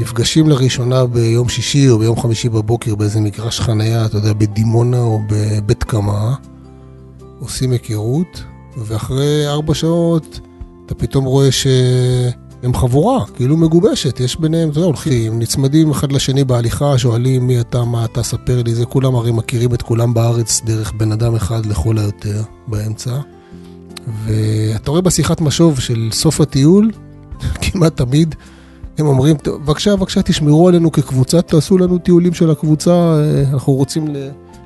נפגשים לראשונה ביום שישי או ביום חמישי בבוקר באיזה מגרש חנייה, אתה יודע, בדימונה או בבית קמה, עושים היכרות, ואחרי ארבע שעות אתה פתאום רואה שהם חבורה, כאילו מגובשת, יש ביניהם, אתה יודע, הולכים, נצמדים אחד לשני בהליכה, שואלים מי אתה, מה אתה, ספר לי, זה כולם הרי מכירים את כולם בארץ דרך בן אדם אחד לכל היותר באמצע. ואתה רואה בשיחת משוב של סוף הטיול, כמעט תמיד, הם אומרים, בבקשה, בבקשה, תשמרו עלינו כקבוצה, תעשו לנו טיולים של הקבוצה, אה, אנחנו רוצים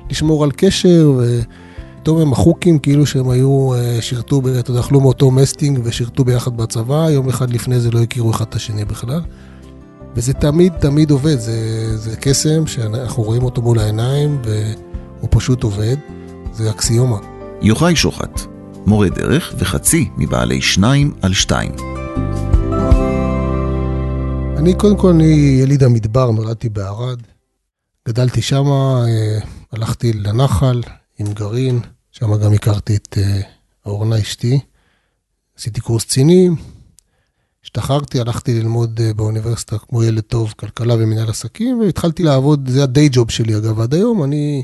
לשמור על קשר, ופתאום הם החוקים כאילו שהם היו, אה, שירתו, אתה יודע, אכלו מאותו מסטינג ושירתו ביחד בצבא, יום אחד לפני זה לא הכירו אחד את השני בכלל. וזה תמיד תמיד עובד, זה, זה קסם שאנחנו רואים אותו מול העיניים, והוא פשוט עובד, זה אקסיומה. יוחאי שוחט, מורה דרך וחצי מבעלי שניים על שתיים. אני קודם כל, אני יליד המדבר, נולדתי בערד. גדלתי שם, אה, הלכתי לנחל עם גרעין, שם גם הכרתי את אה, אורנה אשתי. עשיתי קורס קצינים, השתחררתי, הלכתי ללמוד אה, באוניברסיטה כמו ילד טוב, כלכלה ומנהל עסקים, והתחלתי לעבוד, זה הדיי ג'וב שלי אגב, עד היום. אני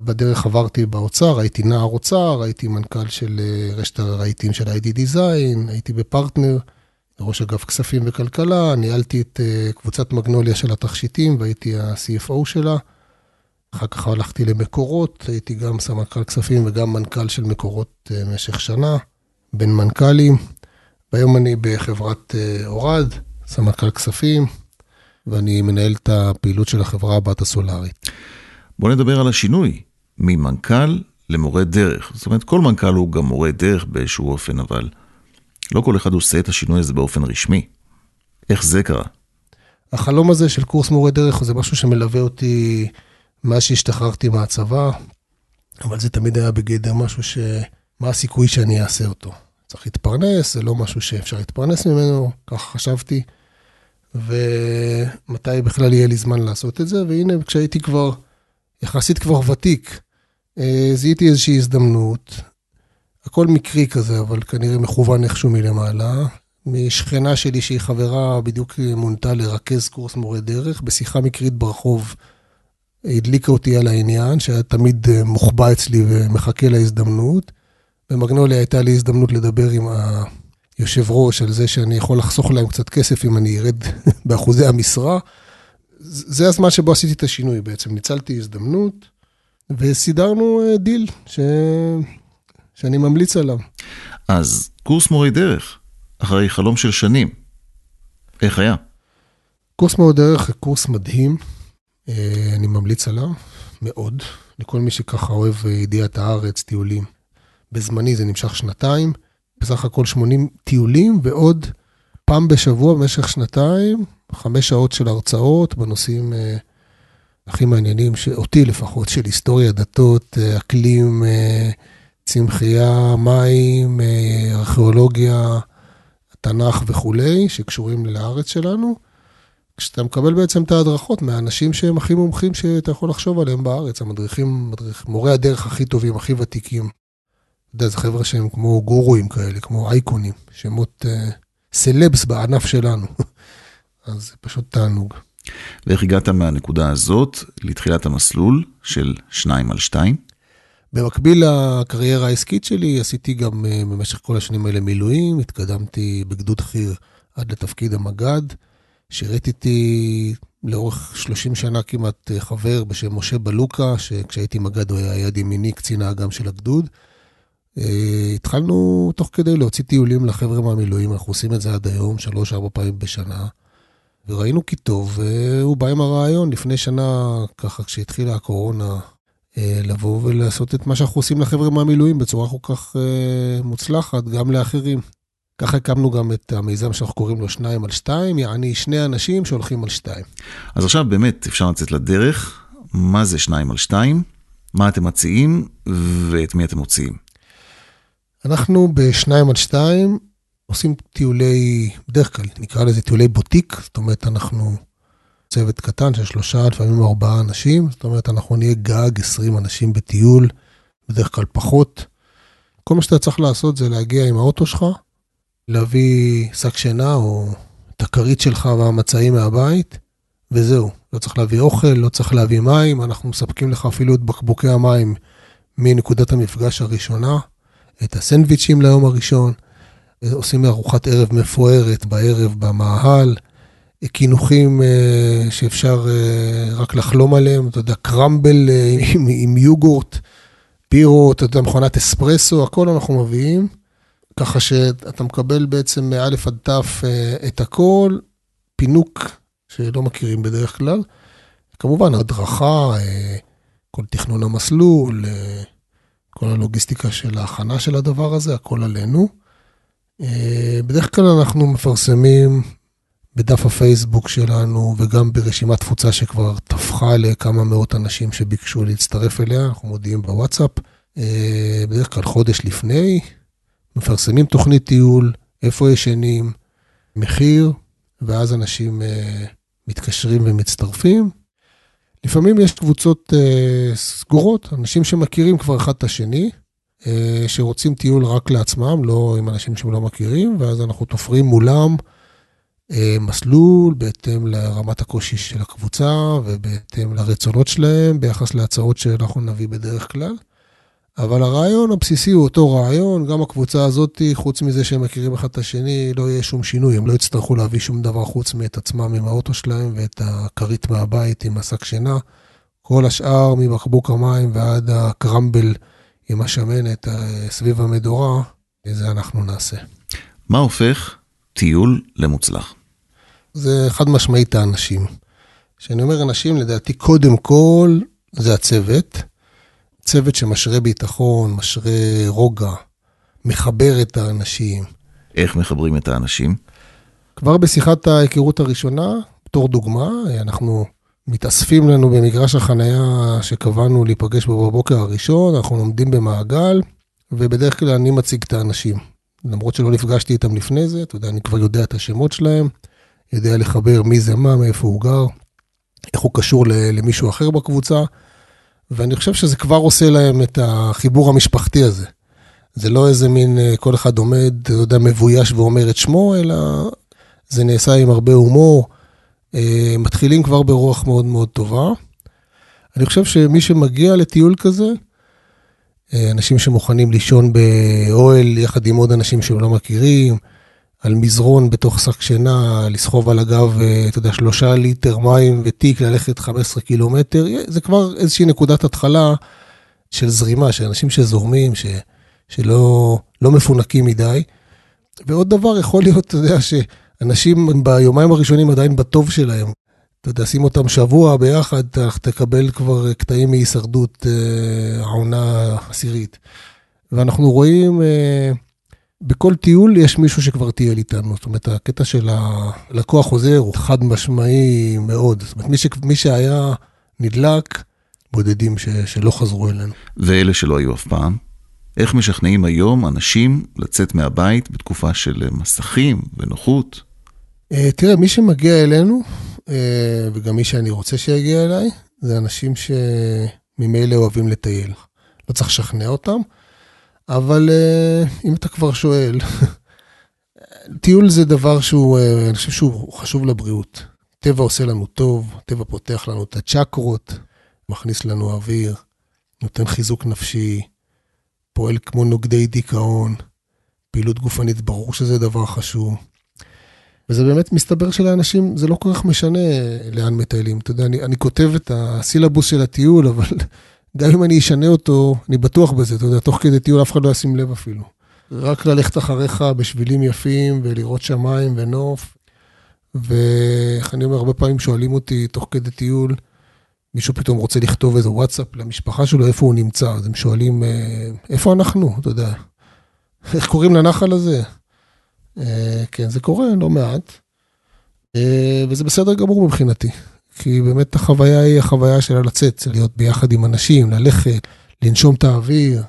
בדרך עברתי באוצר, הייתי נער אוצר, הייתי מנכ"ל של רשת הרהיטים של ID Design, הייתי בפרטנר. ראש אגף כספים וכלכלה, ניהלתי את אה, קבוצת מגנוליה של התכשיטים והייתי ה-CFO שלה. אחר כך הלכתי למקורות, הייתי גם סמנכ"ל כספים וגם מנכ"ל של מקורות במשך אה, שנה, בין מנכ"לים. והיום אני בחברת אה, אורד, סמנכ"ל כספים, ואני מנהל את הפעילות של החברה הבת הסולארית. בוא נדבר על השינוי, ממנכ"ל למורה דרך. זאת אומרת, כל מנכ"ל הוא גם מורה דרך באיזשהו אופן, אבל... לא כל אחד עושה את השינוי הזה באופן רשמי. איך זה קרה? החלום הזה של קורס מורה דרך זה משהו שמלווה אותי מאז שהשתחררתי מהצבא, אבל זה תמיד היה בגדר משהו ש... מה הסיכוי שאני אעשה אותו? צריך להתפרנס, זה לא משהו שאפשר להתפרנס ממנו, ככה חשבתי. ומתי בכלל יהיה לי זמן לעשות את זה, והנה, כשהייתי כבר, יחסית כבר ותיק, אה, זיהיתי איזושהי הזדמנות, הכל מקרי כזה, אבל כנראה מכוון איכשהו מלמעלה. משכנה שלי שהיא חברה בדיוק מונתה לרכז קורס מורה דרך, בשיחה מקרית ברחוב הדליקה אותי על העניין, שהיה תמיד אה, מוחבא אצלי ומחכה להזדמנות. במגנוליה הייתה לי הזדמנות לדבר עם היושב ראש על זה שאני יכול לחסוך להם קצת כסף אם אני ארד באחוזי המשרה. זה הזמן שבו עשיתי את השינוי בעצם, ניצלתי הזדמנות וסידרנו אה, דיל, ש... שאני ממליץ עליו. אז קורס מורי דרך, אחרי חלום של שנים, איך היה? קורס מורי דרך קורס מדהים, אה, אני ממליץ עליו מאוד, לכל מי שככה אוהב ידיעת הארץ, טיולים. בזמני זה נמשך שנתיים, בסך הכל 80 טיולים ועוד פעם בשבוע במשך שנתיים, חמש שעות של הרצאות בנושאים אה, הכי מעניינים, אותי לפחות, של היסטוריה, דתות, אה, אקלים, צמחייה, מים, אה, ארכיאולוגיה, תנ"ך וכולי, שקשורים לארץ שלנו. כשאתה מקבל בעצם את ההדרכות מהאנשים שהם הכי מומחים שאתה יכול לחשוב עליהם בארץ, המדריכים, מדריך, מורי הדרך הכי טובים, הכי ותיקים. אתה יודע, זה חבר'ה שהם כמו גורואים כאלה, כמו אייקונים, שמות uh, סלבס בענף שלנו. אז זה פשוט תענוג. ואיך הגעת מהנקודה הזאת לתחילת המסלול של שניים על שתיים? במקביל לקריירה העסקית שלי, עשיתי גם אה, במשך כל השנים האלה מילואים, התקדמתי בגדוד חי"ר עד לתפקיד המג"ד. שירתתי לאורך 30 שנה כמעט אה, חבר בשם משה בלוקה, שכשהייתי מג"ד הוא היה יד ימיני, קצין האג"ם של הגדוד. אה, התחלנו תוך כדי להוציא טיולים לחבר'ה מהמילואים, אנחנו עושים את זה עד היום, שלוש-ארבע פעמים בשנה. וראינו כי טוב, והוא בא עם הרעיון לפני שנה, ככה כשהתחילה הקורונה, לבוא ולעשות את מה שאנחנו עושים לחבר'ה מהמילואים בצורה כל כך אה, מוצלחת, גם לאחרים. ככה הקמנו גם את המיזם שאנחנו קוראים לו שניים על שתיים, יעני שני אנשים שהולכים על שתיים. אז עכשיו באמת אפשר לצאת לדרך, מה זה שניים על שתיים, מה אתם מציעים ואת מי אתם מוציאים. אנחנו בשניים על שתיים עושים טיולי, בדרך כלל נקרא לזה טיולי בוטיק, זאת אומרת אנחנו צוות קטן של שלושה, לפעמים ארבעה אנשים, זאת אומרת, אנחנו נהיה גג 20 אנשים בטיול, בדרך כלל פחות. כל מה שאתה צריך לעשות זה להגיע עם האוטו שלך, להביא שק שינה או את הכרית שלך והמצעים מהבית, וזהו. לא צריך להביא אוכל, לא צריך להביא מים, אנחנו מספקים לך אפילו את בקבוקי המים מנקודת המפגש הראשונה, את הסנדוויצ'ים ליום הראשון, עושים ארוחת ערב מפוארת בערב במאהל, קינוחים אה, שאפשר אה, רק לחלום עליהם, אתה יודע, קרמבל אה, עם, עם יוגורט, בירות, אתה יודע, מכונת אספרסו, הכל אנחנו מביאים, ככה שאתה מקבל בעצם מא' עד ת' את הכל, פינוק שלא מכירים בדרך כלל. כמובן, הדרכה, כל תכנון המסלול, כל הלוגיסטיקה של ההכנה של הדבר הזה, הכל עלינו. בדרך כלל אנחנו מפרסמים בדף הפייסבוק שלנו וגם ברשימת תפוצה שכבר טפחה לכמה מאות אנשים שביקשו להצטרף אליה, אנחנו מודיעים בוואטסאפ. אה, בדרך כלל חודש לפני, מפרסמים תוכנית טיול, איפה ישנים, מחיר, ואז אנשים אה, מתקשרים ומצטרפים. לפעמים יש קבוצות אה, סגורות, אנשים שמכירים כבר אחד את השני, שרוצים טיול רק לעצמם, לא עם אנשים שהם לא מכירים, ואז אנחנו תופרים מולם. אה, מסלול בהתאם לרמת הקושי של הקבוצה ובהתאם לרצונות שלהם ביחס להצעות שאנחנו נביא בדרך כלל. אבל הרעיון הבסיסי הוא אותו רעיון, גם הקבוצה הזאת, חוץ מזה שהם מכירים אחד את השני, לא יהיה שום שינוי, הם לא יצטרכו להביא שום דבר חוץ מאת עצמם עם האוטו שלהם ואת הכרית מהבית עם השק שינה. כל השאר, מבקבוק המים ועד הקרמבל עם השמנת אה, סביב המדורה, זה אנחנו נעשה. מה הופך טיול למוצלח? זה חד משמעית האנשים. כשאני אומר אנשים, לדעתי קודם כל זה הצוות. צוות שמשרה ביטחון, משרה רוגע, מחבר את האנשים. איך מחברים את האנשים? כבר בשיחת ההיכרות הראשונה, בתור דוגמה, אנחנו מתאספים לנו במגרש החנייה שקבענו להיפגש בו בבוקר הראשון, אנחנו עומדים במעגל, ובדרך כלל אני מציג את האנשים. למרות שלא נפגשתי איתם לפני זה, אתה יודע, אני כבר יודע את השמות שלהם, יודע לחבר מי זה מה, מאיפה הוא גר, איך הוא קשור למישהו אחר בקבוצה, ואני חושב שזה כבר עושה להם את החיבור המשפחתי הזה. זה לא איזה מין, אה, כל אחד עומד, אתה יודע, מבויש ואומר את שמו, אלא זה נעשה עם הרבה הומור. אה, מתחילים כבר ברוח מאוד מאוד טובה. אני חושב שמי שמגיע לטיול כזה, אנשים שמוכנים לישון באוהל יחד עם עוד אנשים שהם לא מכירים, על מזרון בתוך שק שינה, לסחוב על הגב, אה, אתה יודע, שלושה ליטר מים ותיק, ללכת 15 קילומטר, זה כבר איזושהי נקודת התחלה של זרימה, של אנשים שזורמים, ש, שלא לא מפונקים מדי. ועוד דבר, יכול להיות, אתה יודע, שאנשים ביומיים הראשונים עדיין בטוב שלהם. אתה יודע, שים אותם שבוע ביחד, תקבל כבר קטעים מהישרדות אה, העונה עשירית. ואנחנו רואים... אה, בכל טיול יש מישהו שכבר טייל איתנו. זאת אומרת, הקטע של הלקוח חוזר הוא חד משמעי מאוד. זאת אומרת, מי, ש... מי שהיה נדלק, בודדים ש... שלא חזרו אלינו. ואלה שלא היו אף פעם? איך משכנעים היום אנשים לצאת מהבית בתקופה של מסכים ונוחות? אה, תראה, מי שמגיע אלינו, אה, וגם מי שאני רוצה שיגיע אליי, זה אנשים שממילא אוהבים לטייל. לא צריך לשכנע אותם. אבל uh, אם אתה כבר שואל, טיול זה דבר שהוא, uh, אני חושב שהוא חשוב לבריאות. טבע עושה לנו טוב, טבע פותח לנו את הצ'קרות, מכניס לנו אוויר, נותן חיזוק נפשי, פועל כמו נוגדי דיכאון, פעילות גופנית, ברור שזה דבר חשוב. וזה באמת מסתבר שלאנשים, זה לא כל כך משנה לאן מטיילים. אתה יודע, אני, אני כותב את הסילבוס של הטיול, אבל גם אם אני אשנה אותו, אני בטוח בזה, אתה יודע, תוך כדי טיול אף אחד לא ישים לב אפילו. רק ללכת אחריך בשבילים יפים ולראות שמיים ונוף. ואיך אני אומר, הרבה פעמים שואלים אותי תוך כדי טיול, מישהו פתאום רוצה לכתוב איזה וואטסאפ למשפחה שלו, איפה הוא נמצא, אז הם שואלים, אה, איפה אנחנו, אתה יודע, איך קוראים לנחל הזה? אה, כן, זה קורה לא מעט, אה, וזה בסדר גמור מבחינתי. כי באמת החוויה היא החוויה של לצאת, להיות ביחד עם אנשים, ללכת, לנשום את האוויר.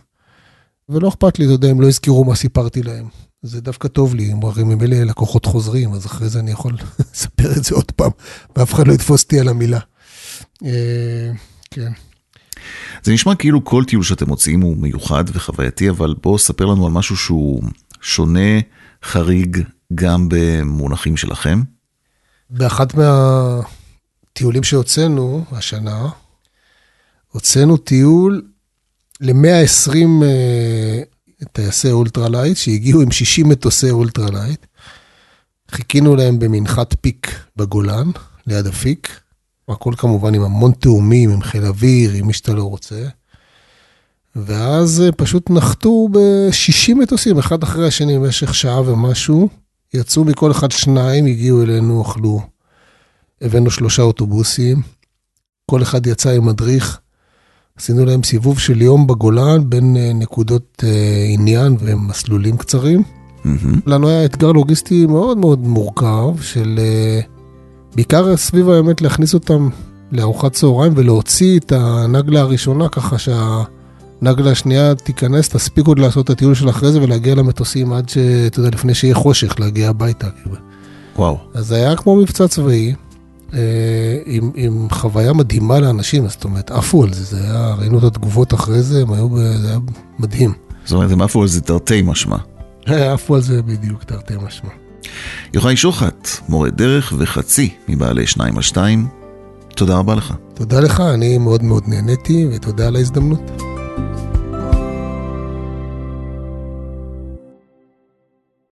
ולא אכפת לי, אתה יודע, הם לא יזכרו מה סיפרתי להם. זה דווקא טוב לי, הם הרי ממילא לקוחות חוזרים, אז אחרי זה אני יכול לספר את זה עוד פעם, ואף אחד לא יתפוס אותי על המילה. אה, כן. זה נשמע כאילו כל טיול שאתם מוציאים הוא מיוחד וחווייתי, אבל בואו ספר לנו על משהו שהוא שונה, חריג, גם במונחים שלכם. באחת מהטיולים שהוצאנו השנה, הוצאנו טיול ל-120 אה, טייסי אולטרלייט שהגיעו עם 60 מטוסי אולטרלייט. חיכינו להם במנחת פיק בגולן, ליד אפיק. הכל כמובן עם המון תאומים, עם חיל אוויר, עם מי שאתה לא רוצה. ואז אה, פשוט נחתו ב-60 מטוסים, אחד אחרי השני, במשך שעה ומשהו. יצאו מכל אחד שניים, הגיעו אלינו, אכלו. הבאנו שלושה אוטובוסים, כל אחד יצא עם מדריך. עשינו להם סיבוב של יום בגולן בין אה, נקודות אה, עניין ומסלולים קצרים. מהמם. לנו היה אתגר לוגיסטי מאוד מאוד מורכב, של בעיקר סביב האמת להכניס אותם לארוחת צהריים ולהוציא את הנגלה הראשונה ככה שהנגלה השנייה תיכנס, תספיק עוד לעשות את הטיול של אחרי זה ולהגיע למטוסים עד ש... אתה יודע, לפני שיהיה חושך, להגיע הביתה. כאילו. וואו. אז זה היה כמו מבצע צבאי, אה, עם, עם חוויה מדהימה לאנשים, זאת אומרת, עפו על זה, זה היה, ראינו את התגובות אחרי זה, הם היו, ב- זה היה מדהים. זאת אומרת, הם עפו על זה תרתי משמע. עפו על זה בדיוק, תרתי משמע. יוחאי שוחט, מורה דרך וחצי מבעלי שניים על שתיים, תודה רבה לך. תודה לך, אני מאוד מאוד נהניתי, ותודה על ההזדמנות.